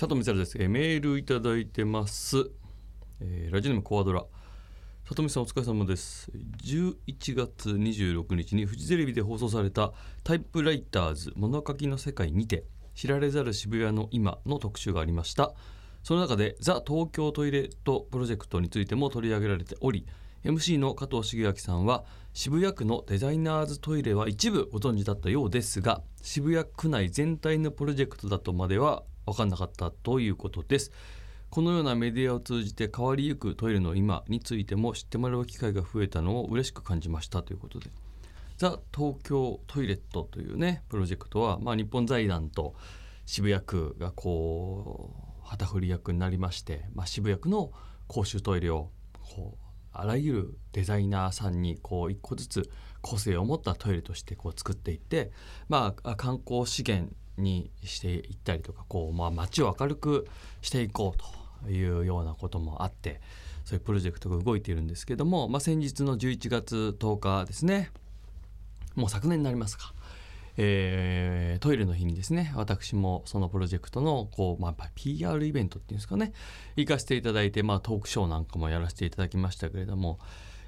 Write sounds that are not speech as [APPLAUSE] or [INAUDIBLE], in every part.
佐藤光です、えーメールいただいてます、えーラジオネームコアドラ。佐藤美さんお疲れ様です。11月26日にフジテレビで放送されたタイプライターズ物書きの世界にて知られざる渋谷の今の特集がありました。その中でザ・東京トイレットプロジェクトについても取り上げられており MC の加藤茂明さんは渋谷区のデザイナーズトイレは一部ご存知だったようですが渋谷区内全体のプロジェクトだとまでは分かんなかったということです。このようなメディアを通じて変わりゆくトイレの今についても知ってもらう機会が増えたのを嬉しく感じましたということで。ザ・東京トイレットというねプロジェクトは、まあ、日本財団と渋谷区がこう旗振り役になりまして、まあ、渋谷区の公衆トイレをこうあらゆるデザイナーさんにこう一個ずつ個性を持ったトイレとしてこう作っていって、まあ、観光資源にしていったりとかこう、まあ、街を明るくしていこうというようなこともあってそういうプロジェクトが動いているんですけども、まあ、先日の11月10日ですねもう昨年になりますか、えートイレの日にですね私もそのプロジェクトのこう、まあ、PR イベントっていうんですかね行かせていただいて、まあ、トークショーなんかもやらせていただきましたけれども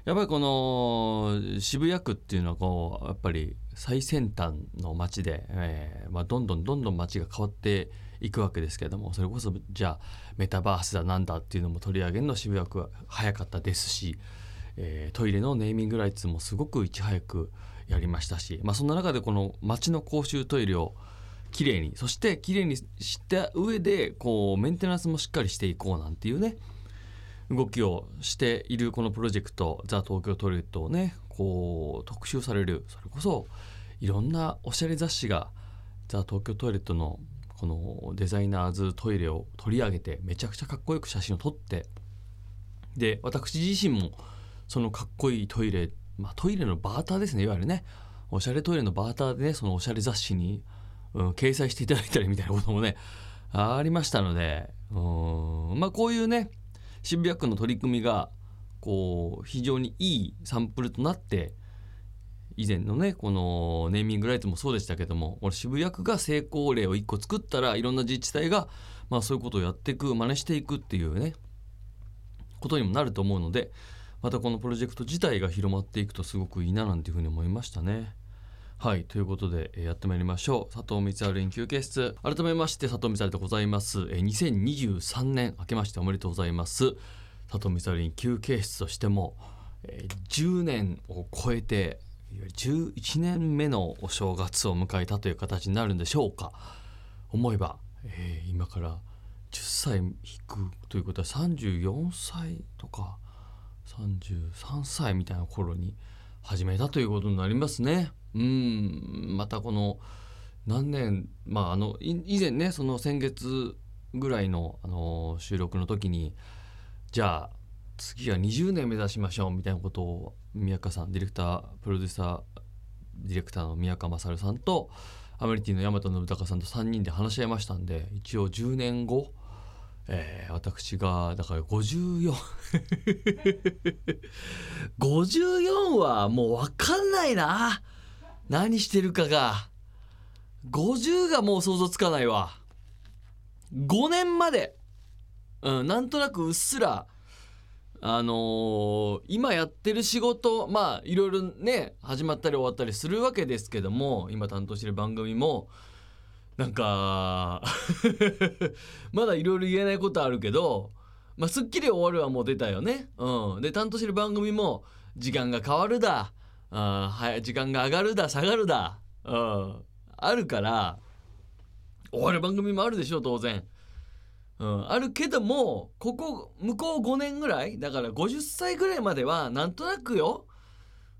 やっぱりこの渋谷区っていうのはこうやっぱり最先端の街で、えーまあ、どんどんどんどん街が変わっていくわけですけどもそれこそじゃあメタバースだなんだっていうのも取り上げるの渋谷区は早かったですし、えートイレのネーミングライツもすごくいち早くやりましたし、まあ、そんな中でこの街の公衆トイレをきれいにそしてきれいにした上でこうメンテナンスもしっかりしていこうなんていうね動きをしているこのプロジェクト「ザ・東京トイレット」をねこう特集される。それこそいろんなおしゃれ雑誌が「ザ・東京トイレット」のこのデザイナーズトイレを取り上げてめちゃくちゃかっこよく写真を撮ってで私自身もそのかっこいいトイレ、まあ、トイレのバーターですねいわゆるね。おしゃれトイレのバーターでねそのおしゃれ雑誌に、うん、掲載していただいたりみたいなこともねありましたのでうんまあこういうね渋谷区の取り組みがこう非常にいいサンプルとなって以前のねこのネーミングライツもそうでしたけども俺渋谷区が成功例を1個作ったらいろんな自治体が、まあ、そういうことをやっていく真似していくっていうねことにもなると思うのでまたこのプロジェクト自体が広まっていくとすごくいいななんていうふうに思いましたね。はいということで、えーやってまいりましょう。佐藤光晴休憩室。改めまして佐藤光晴でございます、えー2023年明けましておめでとうございます。佐藤光晴休憩室としても、えー10年を超えて11年目のお正月を迎えたという形になるんでしょうか。思えば、えー今から10歳引くということは34歳とか33歳みたいな頃に始めたということになりますね。うんまたこの何年まああの以前ねその先月ぐらいのあの収録の時にじゃあ次は20年目指しましょうみたいなことを宮川さんディレクタープロデューサーディレクターの宮川勝さんとアメリティの大和信孝さんと3人で話し合いましたんで一応10年後、えー私がだから54 54 [LAUGHS] はもう分かんないな。何してるかが50がもう想像つかないわ。5年まで、うん、なんとなくうっすらあのー今やってる仕事まあいろいろね始まったり終わったりするわけですけども今担当してる番組もなんか [LAUGHS] まだいろいろ言えないことあるけど「まあ、スッキリ終わる」はもう出たよね。うん、で担当してる番組も「時間が変わるだ」あ時間が上がるだ下がるだ」うん、あるから終わる番組もあるでしょ当然。うん、あるけどもここ向こう5年ぐらいだから50歳ぐらいまではなんとなくよ、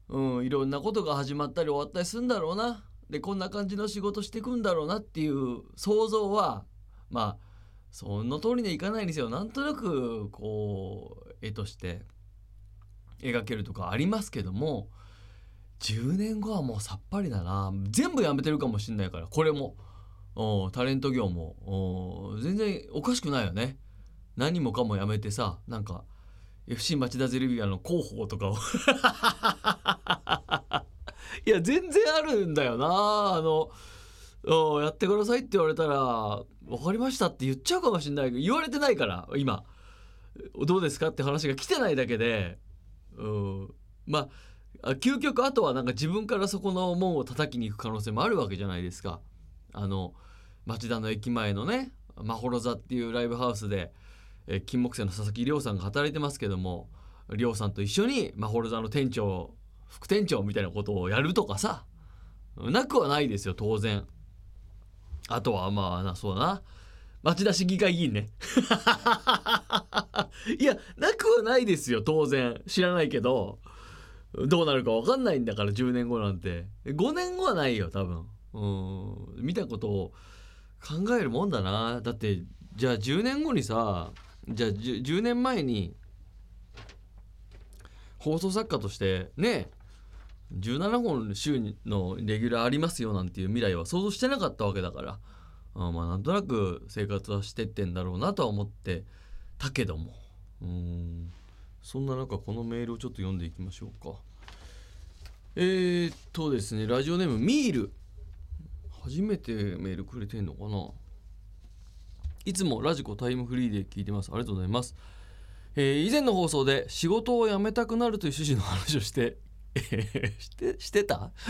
うん、いろんなことが始まったり終わったりするんだろうな。でこんな感じの仕事していくんだろうなっていう想像はまあその通りにはいかないにですよ。なんとなくこう絵として描けるとかありますけども。10年後はもうさっぱりだな。全部やめてるかもしんないから。これも。タレント業も。全然おかしくないよね。何もかもやめてさなんか FC 町田ゼルビアの広報とかを。[LAUGHS] いや全然あるんだよな。あのやってくださいって言われたら分かりましたって言っちゃうかもしれないけど言われてないから今。どうですかって話が来てないだけで。うんまあ究極あとはなんか自分からそこの門を叩きに行く可能性もあるわけじゃないですか。あの町田の駅前のねまほろ座っていうライブハウスで、えー金木犀の佐々木亮さんが働いてますけども亮さんと一緒にまほろ座の店長副店長みたいなことをやるとかさなくはないですよ当然。あとはまあなそうだな。町田市議会議員ね。[LAUGHS] いやなくはないですよ当然。知らないけど。どうなるか分かんないんだから10年後なんて。5年後はないよ多分。うん。見たことを考えるもんだな。だってじゃあ10年後にさじゃあ 10, 10年前に放送作家としてね17本週のレギュラーありますよなんていう未来は想像してなかったわけだから。あまあなんとなく生活はしてってんだろうなとは思ってたけども。うん。そんな中このメールをちょっと読んでいきましょうか。えー、っとですねラジオネームミール。初めてメールくれてんのかな？いつもラジコタイムフリーで聞いてます。ありがとうございます、えー以前の放送で仕事を辞めたくなるという趣旨の話をしてえーしてしてた？[LAUGHS]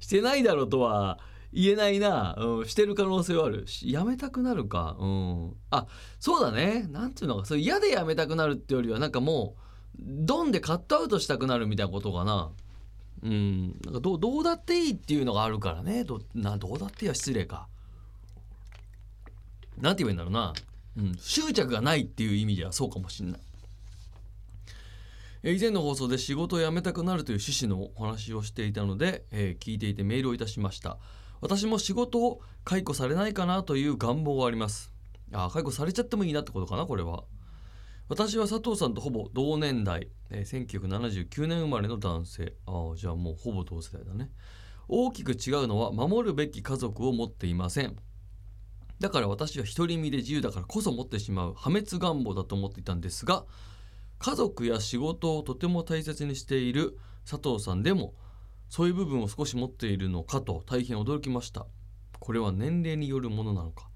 してないだろうとは言えないな、うん、してる可能性はあるしやめたくなるかうん。あそうだね。なんていうのかそれ嫌でやめたくなるってよりはなんかもうドンでカットアウトしたくなるみたいなことかな。うん。なんかどうどうだっていいっていうのがあるからね。どなどうだっていいは失礼か。なんて言えばいいんだろうな、うん、執着がないっていう意味ではそうかもしんない。以前の放送で仕事を辞めたくなるという趣旨のお話をしていたので、えー聞いていてメールをいたしました。私も仕事を解雇されないかなという願望はあります。あ解雇されちゃってもいいなってことかなこれは。私は佐藤さんとほぼ同年代、えー1979年生まれの男性。あーじゃあもうほぼ同世代だね。大きく違うのは守るべき家族を持っていません。だから私は独り身で自由だからこそ持ってしまう破滅願望だと思っていたんですが家族や仕事をとても大切にしている佐藤さんでもそういう部分を少し持っているのかと大変驚きました。これは年齢によるものなのか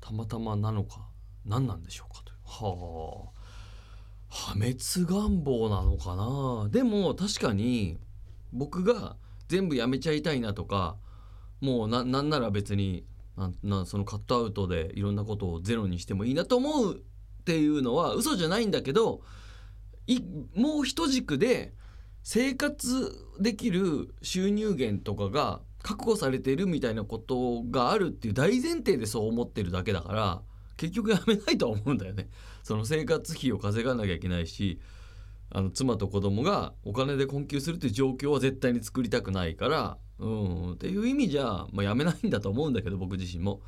たまたまなのか何なんでしょうかと。いうはあ。破滅願望なのかな。でも確かに僕が全部やめちゃいたいなとかもうななんなら別になそのカットアウトでいろんなことをゼロにしてもいいなと思うっていうのは嘘じゃないんだけどいもう一軸で生活できる収入源とかが確保されているみたいなことがあるっていう大前提でそう思ってるだけだから結局やめないとは思うんだよね。[LAUGHS] その生活費を稼がなきゃいけないしあの妻と子供がお金で困窮するっていう状況は絶対に作りたくないから、うん、っていう意味じゃ、まあ、やめないんだと思うんだけど僕自身も。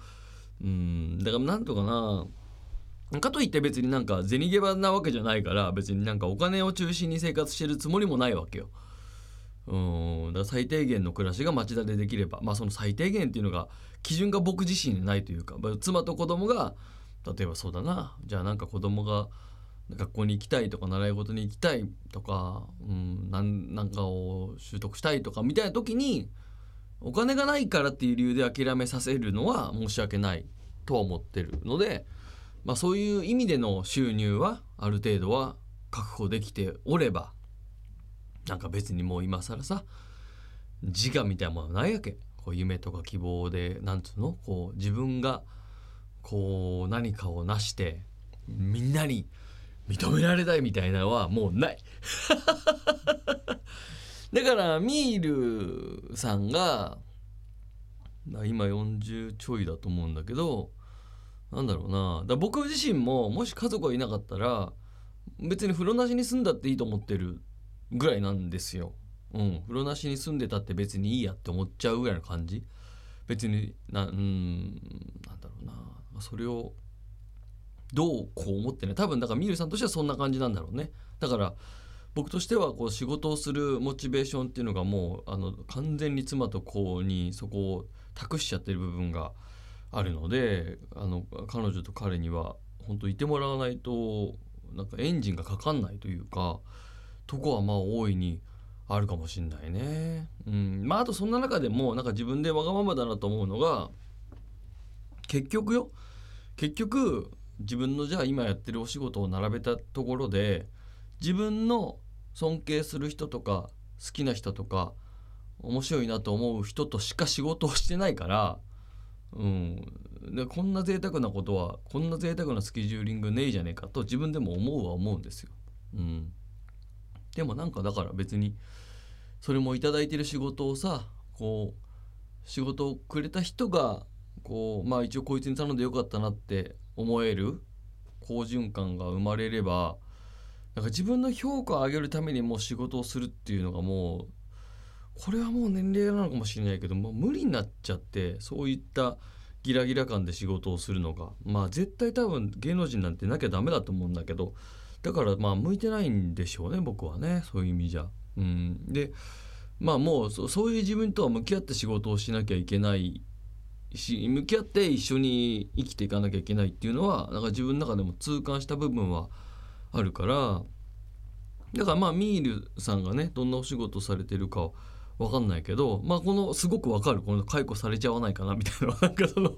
うん、だからなんとかなかといって別になんか銭ゲバなわけじゃないから別になんかお金を中心に生活してるつもりもないわけよ。うん。だ最低限の暮らしが町田でできれば。まあその最低限っていうのが基準が僕自身にないというか。まあ妻と子供が例えばそうだな。じゃあなんか子供が学校に行きたいとか習い事に行きたいとか、うん、なんなんかを習得したいとかみたいな時にお金がないからっていう理由で諦めさせるのは申し訳ないとは思ってるので、まあ、そういう意味での収入はある程度は確保できておればなんか別にもう今更さ自我みたいなものはないわけ。こう夢とか希望でなんつうのこう自分がこう何かを成してみんなに認められたいみたいなのはもうない。[LAUGHS] だからミールさんが今40ちょいだと思うんだけどなんだろうな。だ僕自身ももし家族がいなかったら別に風呂なしに住んだっていいと思ってるぐらいなんですよ。うん、風呂なしに住んでたって別にいいやって思っちゃうぐらいの感じ。別になうんなんだろうな。それをどうこう思ってね多分だからミールさんとしてはそんな感じなんだろうね。だから僕としてはこう仕事をするモチベーションっていうのがもうあの完全に妻と子にそこを託しちゃってる部分があるのであの彼女と彼には本当いてもらわないとなんかエンジンがかかんないというかとこはまあ大いにあるかもしんないね。うん、まああとそんな中でもなんか自分でわがままだなと思うのが結局よ結局自分のじゃあ今やってるお仕事を並べたところで自分の尊敬する人とか好きな人とか面白いなと思う人としか仕事をしてないから、うん、でこんな贅沢なことはこんな贅沢なスケジューリングねえじゃねえかと自分でも思うは思うんですよ。うん、でもなんかだから別にそれも頂いてる仕事をさこう仕事をくれた人がこうまあ一応こいつに頼んでよかったなって思える好循環が生まれればなんか自分の評価を上げるためにもう仕事をするっていうのがもうこれはもう年齢なのかもしれないけどもう無理になっちゃってそういったギラギラ感で仕事をするのがまあ絶対多分芸能人なんてなきゃダメだと思うんだけどだからまあ向いてないんでしょうね僕はねそういう意味じゃ。うん、でまあもうそういう自分とは向き合って仕事をしなきゃいけないし向き合って一緒に生きていかなきゃいけないっていうのはなんか自分の中でも痛感した部分はあるからだからまあミールさんがねどんなお仕事されてるかをわかんないけどまあこのすごくわかる。この解雇されちゃわないかなみたいな。[LAUGHS] なんかその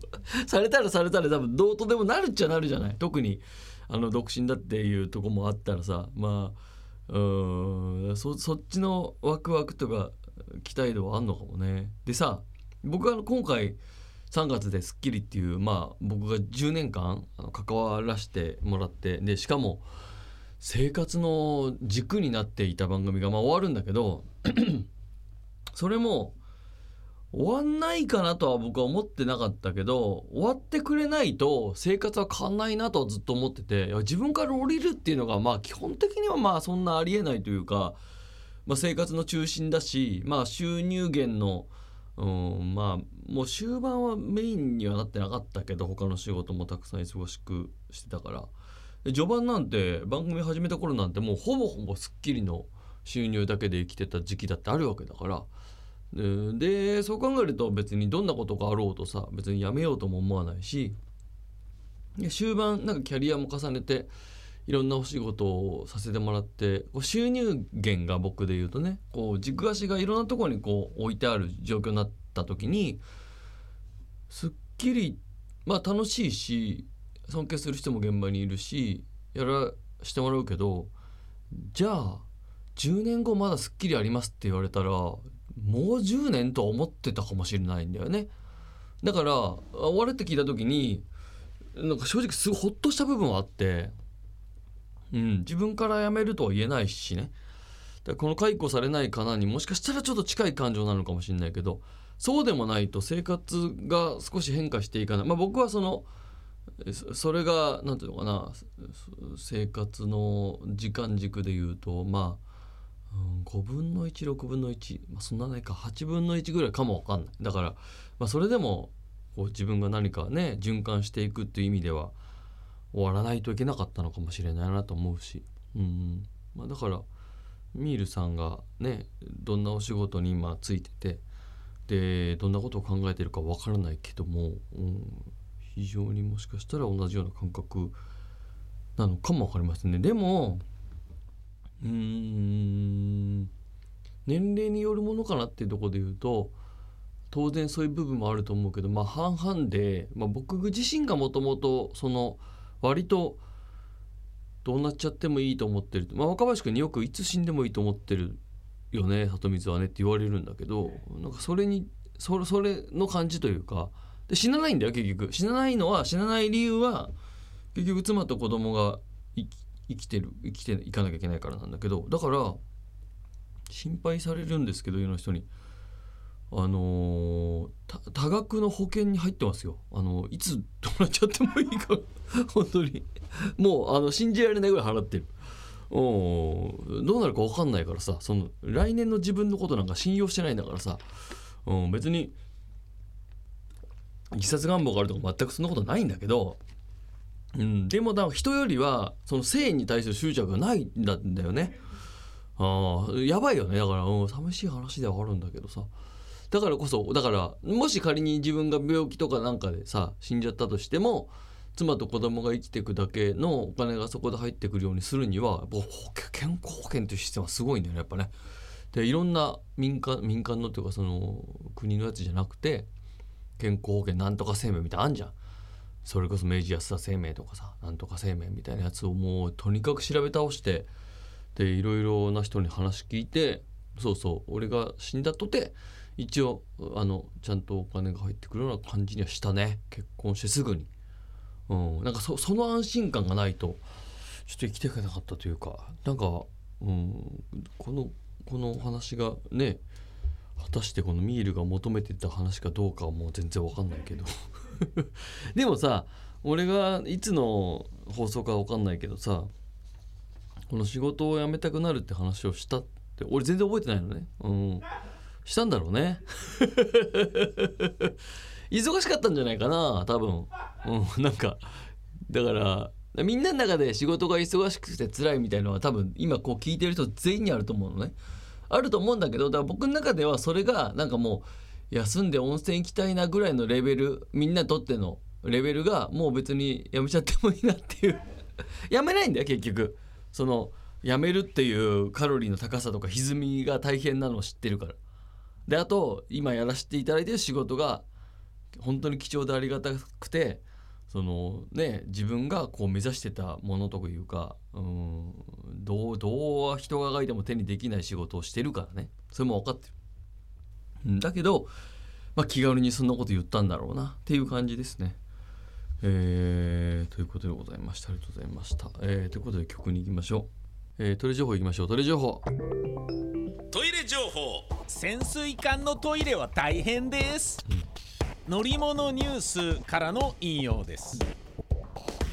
されたらされたら多分どうとでもなるっちゃなるじゃない。特にあの独身だっていうとこもあったらさまあうんそそっちのワクワクとか期待度はあんのかもね。でさ僕は今回3月で『スッキリ』っていうまあ僕が10年間関わらせてもらってでしかも生活の軸になっていた番組がまあ終わるんだけどそれも終わんないかなとは僕は思ってなかったけど終わってくれないと生活は変わんないなとずっと思ってて自分から降りるっていうのがまあ基本的にはまあそんなありえないというか、まあ、生活の中心だしまあ収入源のうん、まあもう終盤はメインにはなってなかったけど他の仕事もたくさん忙しくしてたから。序盤なんて番組始めた頃なんてもうほぼほぼ『スッキリ』の収入だけで生きてた時期だってあるわけだからでそう考えると別にどんなことがあろうとさ別にやめようとも思わないし終盤なんかキャリアも重ねていろんなお仕事をさせてもらってこう収入源が僕で言うとねこう軸足がいろんなところにこう置いてある状況になった時にすっきりまあ楽しいし尊敬する人も現場にいるしやらしてもらうけどじゃあ10年後まだすっきりありますって言われたらもう10年と思ってたかもしれないんだよね。だから終わるって聞いた時になんか正直すごいホッとした部分はあって。うん、自分から辞めるとは言えないしねだこの解雇されないかなにもしかしたらちょっと近い感情なのかもしれないけどそうでもないと生活が少し変化していかないまあ僕はそのそれが何ていうのかな生活の時間軸で言うとまあ、うん、5分の16分の1、まあ、そんなないか。8分の1ぐらいかも分かんない。だから、まあ、それでもこう自分が何かね循環していくっていう意味では終わらないといけなかったのかもしれないなと思うし、うんまあ、だからミールさんがねどんなお仕事に今ついててでどんなことを考えてるかわからないけども、うん、非常にもしかしたら同じような感覚なのかも分かりませんね。でもうーん年齢によるものかなっていうところで言うと当然そういう部分もあると思うけどまあ半々で、まあ、僕自身がもともとその割とどうなっちゃってもいいと思ってる、まあ、若林君によくいつ死んでもいいと思ってるよね里水はねって言われるんだけどなんかそれにそれそれの感じというかで死なないんだよ結局。死なないのは死なない理由は結局妻と子供が生き生きてる生きていかなきゃいけないからなんだけどだから心配されるんですけど世の人に。あのー、多額の保険に入ってますよ。あのいつどうなっちゃってもいいか [LAUGHS] 本当にもうあの信じられないぐらい払ってる。うんどうなるか分かんないからさその来年の自分のことなんか信用してないんだからさ、うん、別に自殺願望があるとか全くそんなことないんだけど、うん、でもだ人よりはその性に対する執着がないんだんだよね。あやばいよねだから、うん、寂しい話ではあるんだけどさだからこそだからもし仮に自分が病気とかなんかでさ死んじゃったとしても妻と子供が生きていくだけのお金がそこで入ってくるようにするには健康保険というシステムはすごいんだよねやっぱね。でいろんな民間民間のというかその国のやつじゃなくて健康保険なんとか生命みたいなあんじゃん。それこそ明治安田生命とかさなんとか生命みたいなやつをもうとにかく調べ倒してでいろいろな人に話聞いてそうそう俺が死んだとて一応あのちゃんとお金が入ってくるような感じにはしたね。結婚してすぐに、うん、なんかその安心感がないとちょっと生きていけなかったというか。なんか、うん、このこのお話がね果たしてこのミールが求めてた話かどうかはもう全然わかんないけど。[LAUGHS] でもさ俺がいつの放送かわかんないけどさこの仕事を辞めたくなるって話をしたって俺全然覚えてないのね。うん。したんだろうね。[LAUGHS] 忙しかったんじゃないかな多分。うんなんかだからみんなの中で仕事が忙しくて辛いみたいのは多分今こう聞いてる人全員にあると思うのね。あると思うんだけどだから僕の中ではそれがなんかもう休んで温泉行きたいなぐらいのレベルみんなにとってのレベルがもう別にやめちゃってもいいなっていう。[LAUGHS] やめないんだよ結局。そのやめるっていうカロリーの高さとか歪みが大変なのを知ってるからであと今やらせていただいてる仕事が本当に貴重でありがたくてそのね自分がこう目指してたものというかうんどうどう人が書いても手にできない仕事をしてるからねそれも分かってる。だけど、まあ、気軽にそんなこと言ったんだろうなっていう感じですね。えーということでございましたありがとうございました。えーということで曲に行きましょう。えートイレ情報いきましょうトイレ情報。トイレ情報潜水艦のトイレは大変です、乗り物ニュースからの引用です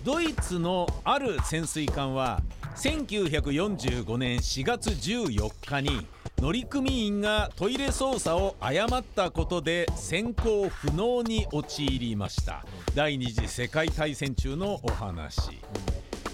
ドイツのある潜水艦は1945年4月14日に乗組員がトイレ操作を誤ったことで潜航不能に陥りました。第二次世界大戦中のお話。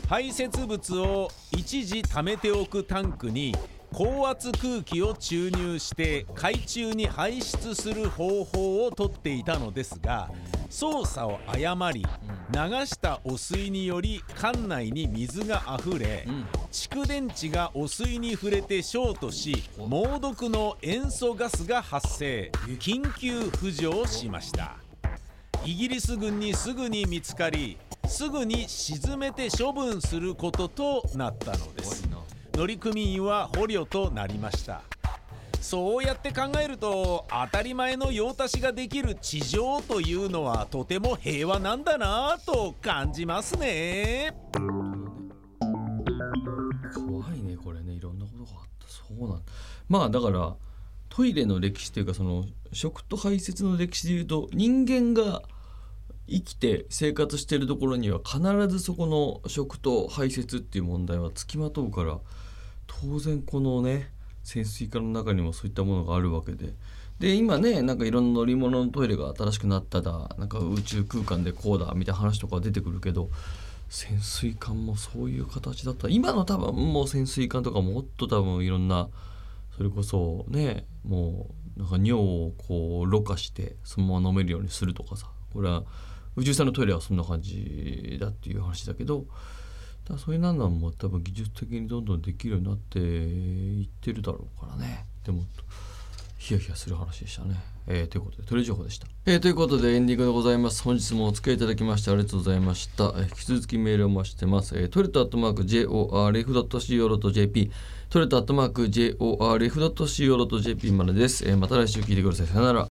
排泄物を一時溜めておくタンクに高圧空気を注入して海中に排出する方法をとっていたのですが操作を誤り流した汚水により艦内に水があふれ蓄電池が汚水に触れてショートし猛毒の塩素ガスが発生。緊急浮上しました。イギリス軍にすぐに見つかりすぐに沈めて処分することとなったのです。乗組員は捕虜となりましたそうやって考えると当たり前の用足しができる地上というのはとても平和なんだなぁと感じますね。怖いねこれね。いろんなことがあった。そうなん。まあだからトイレの歴史というかその食と排泄の歴史でいうと人間が生きて生活してるところには必ずそこの食と排泄っていう問題はつきまとうから当然このね潜水艦の中にもそういったものがあるわけで。で今ねなんかいろんな乗り物のトイレが新しくなっただなんか宇宙空間でこうだみたいな話とか出てくるけど潜水艦もそういう形だった。今の多分もう潜水艦とかもっと多分いろんなそれこそねもうなんか尿をこうろ過してそのまま飲めるようにするとかさ。これは宇宙船のトイレはそんな感じだっていう話だけどだそういうなんなんも多分技術的にどんどんできるようになっていってるだろうからねでもヒヤヒヤする話でしたね。えーということで、トイレ情報でした。えーということで、エンディングでございます。本日もお付き合いいただきましてありがとうございました。えー引き続きメールをお待ちしてます。えートレットアットマーク JORF.CO.JP トレットアットマーク JORF.CO.JP までです。えーまた来週聞いてください。さよなら。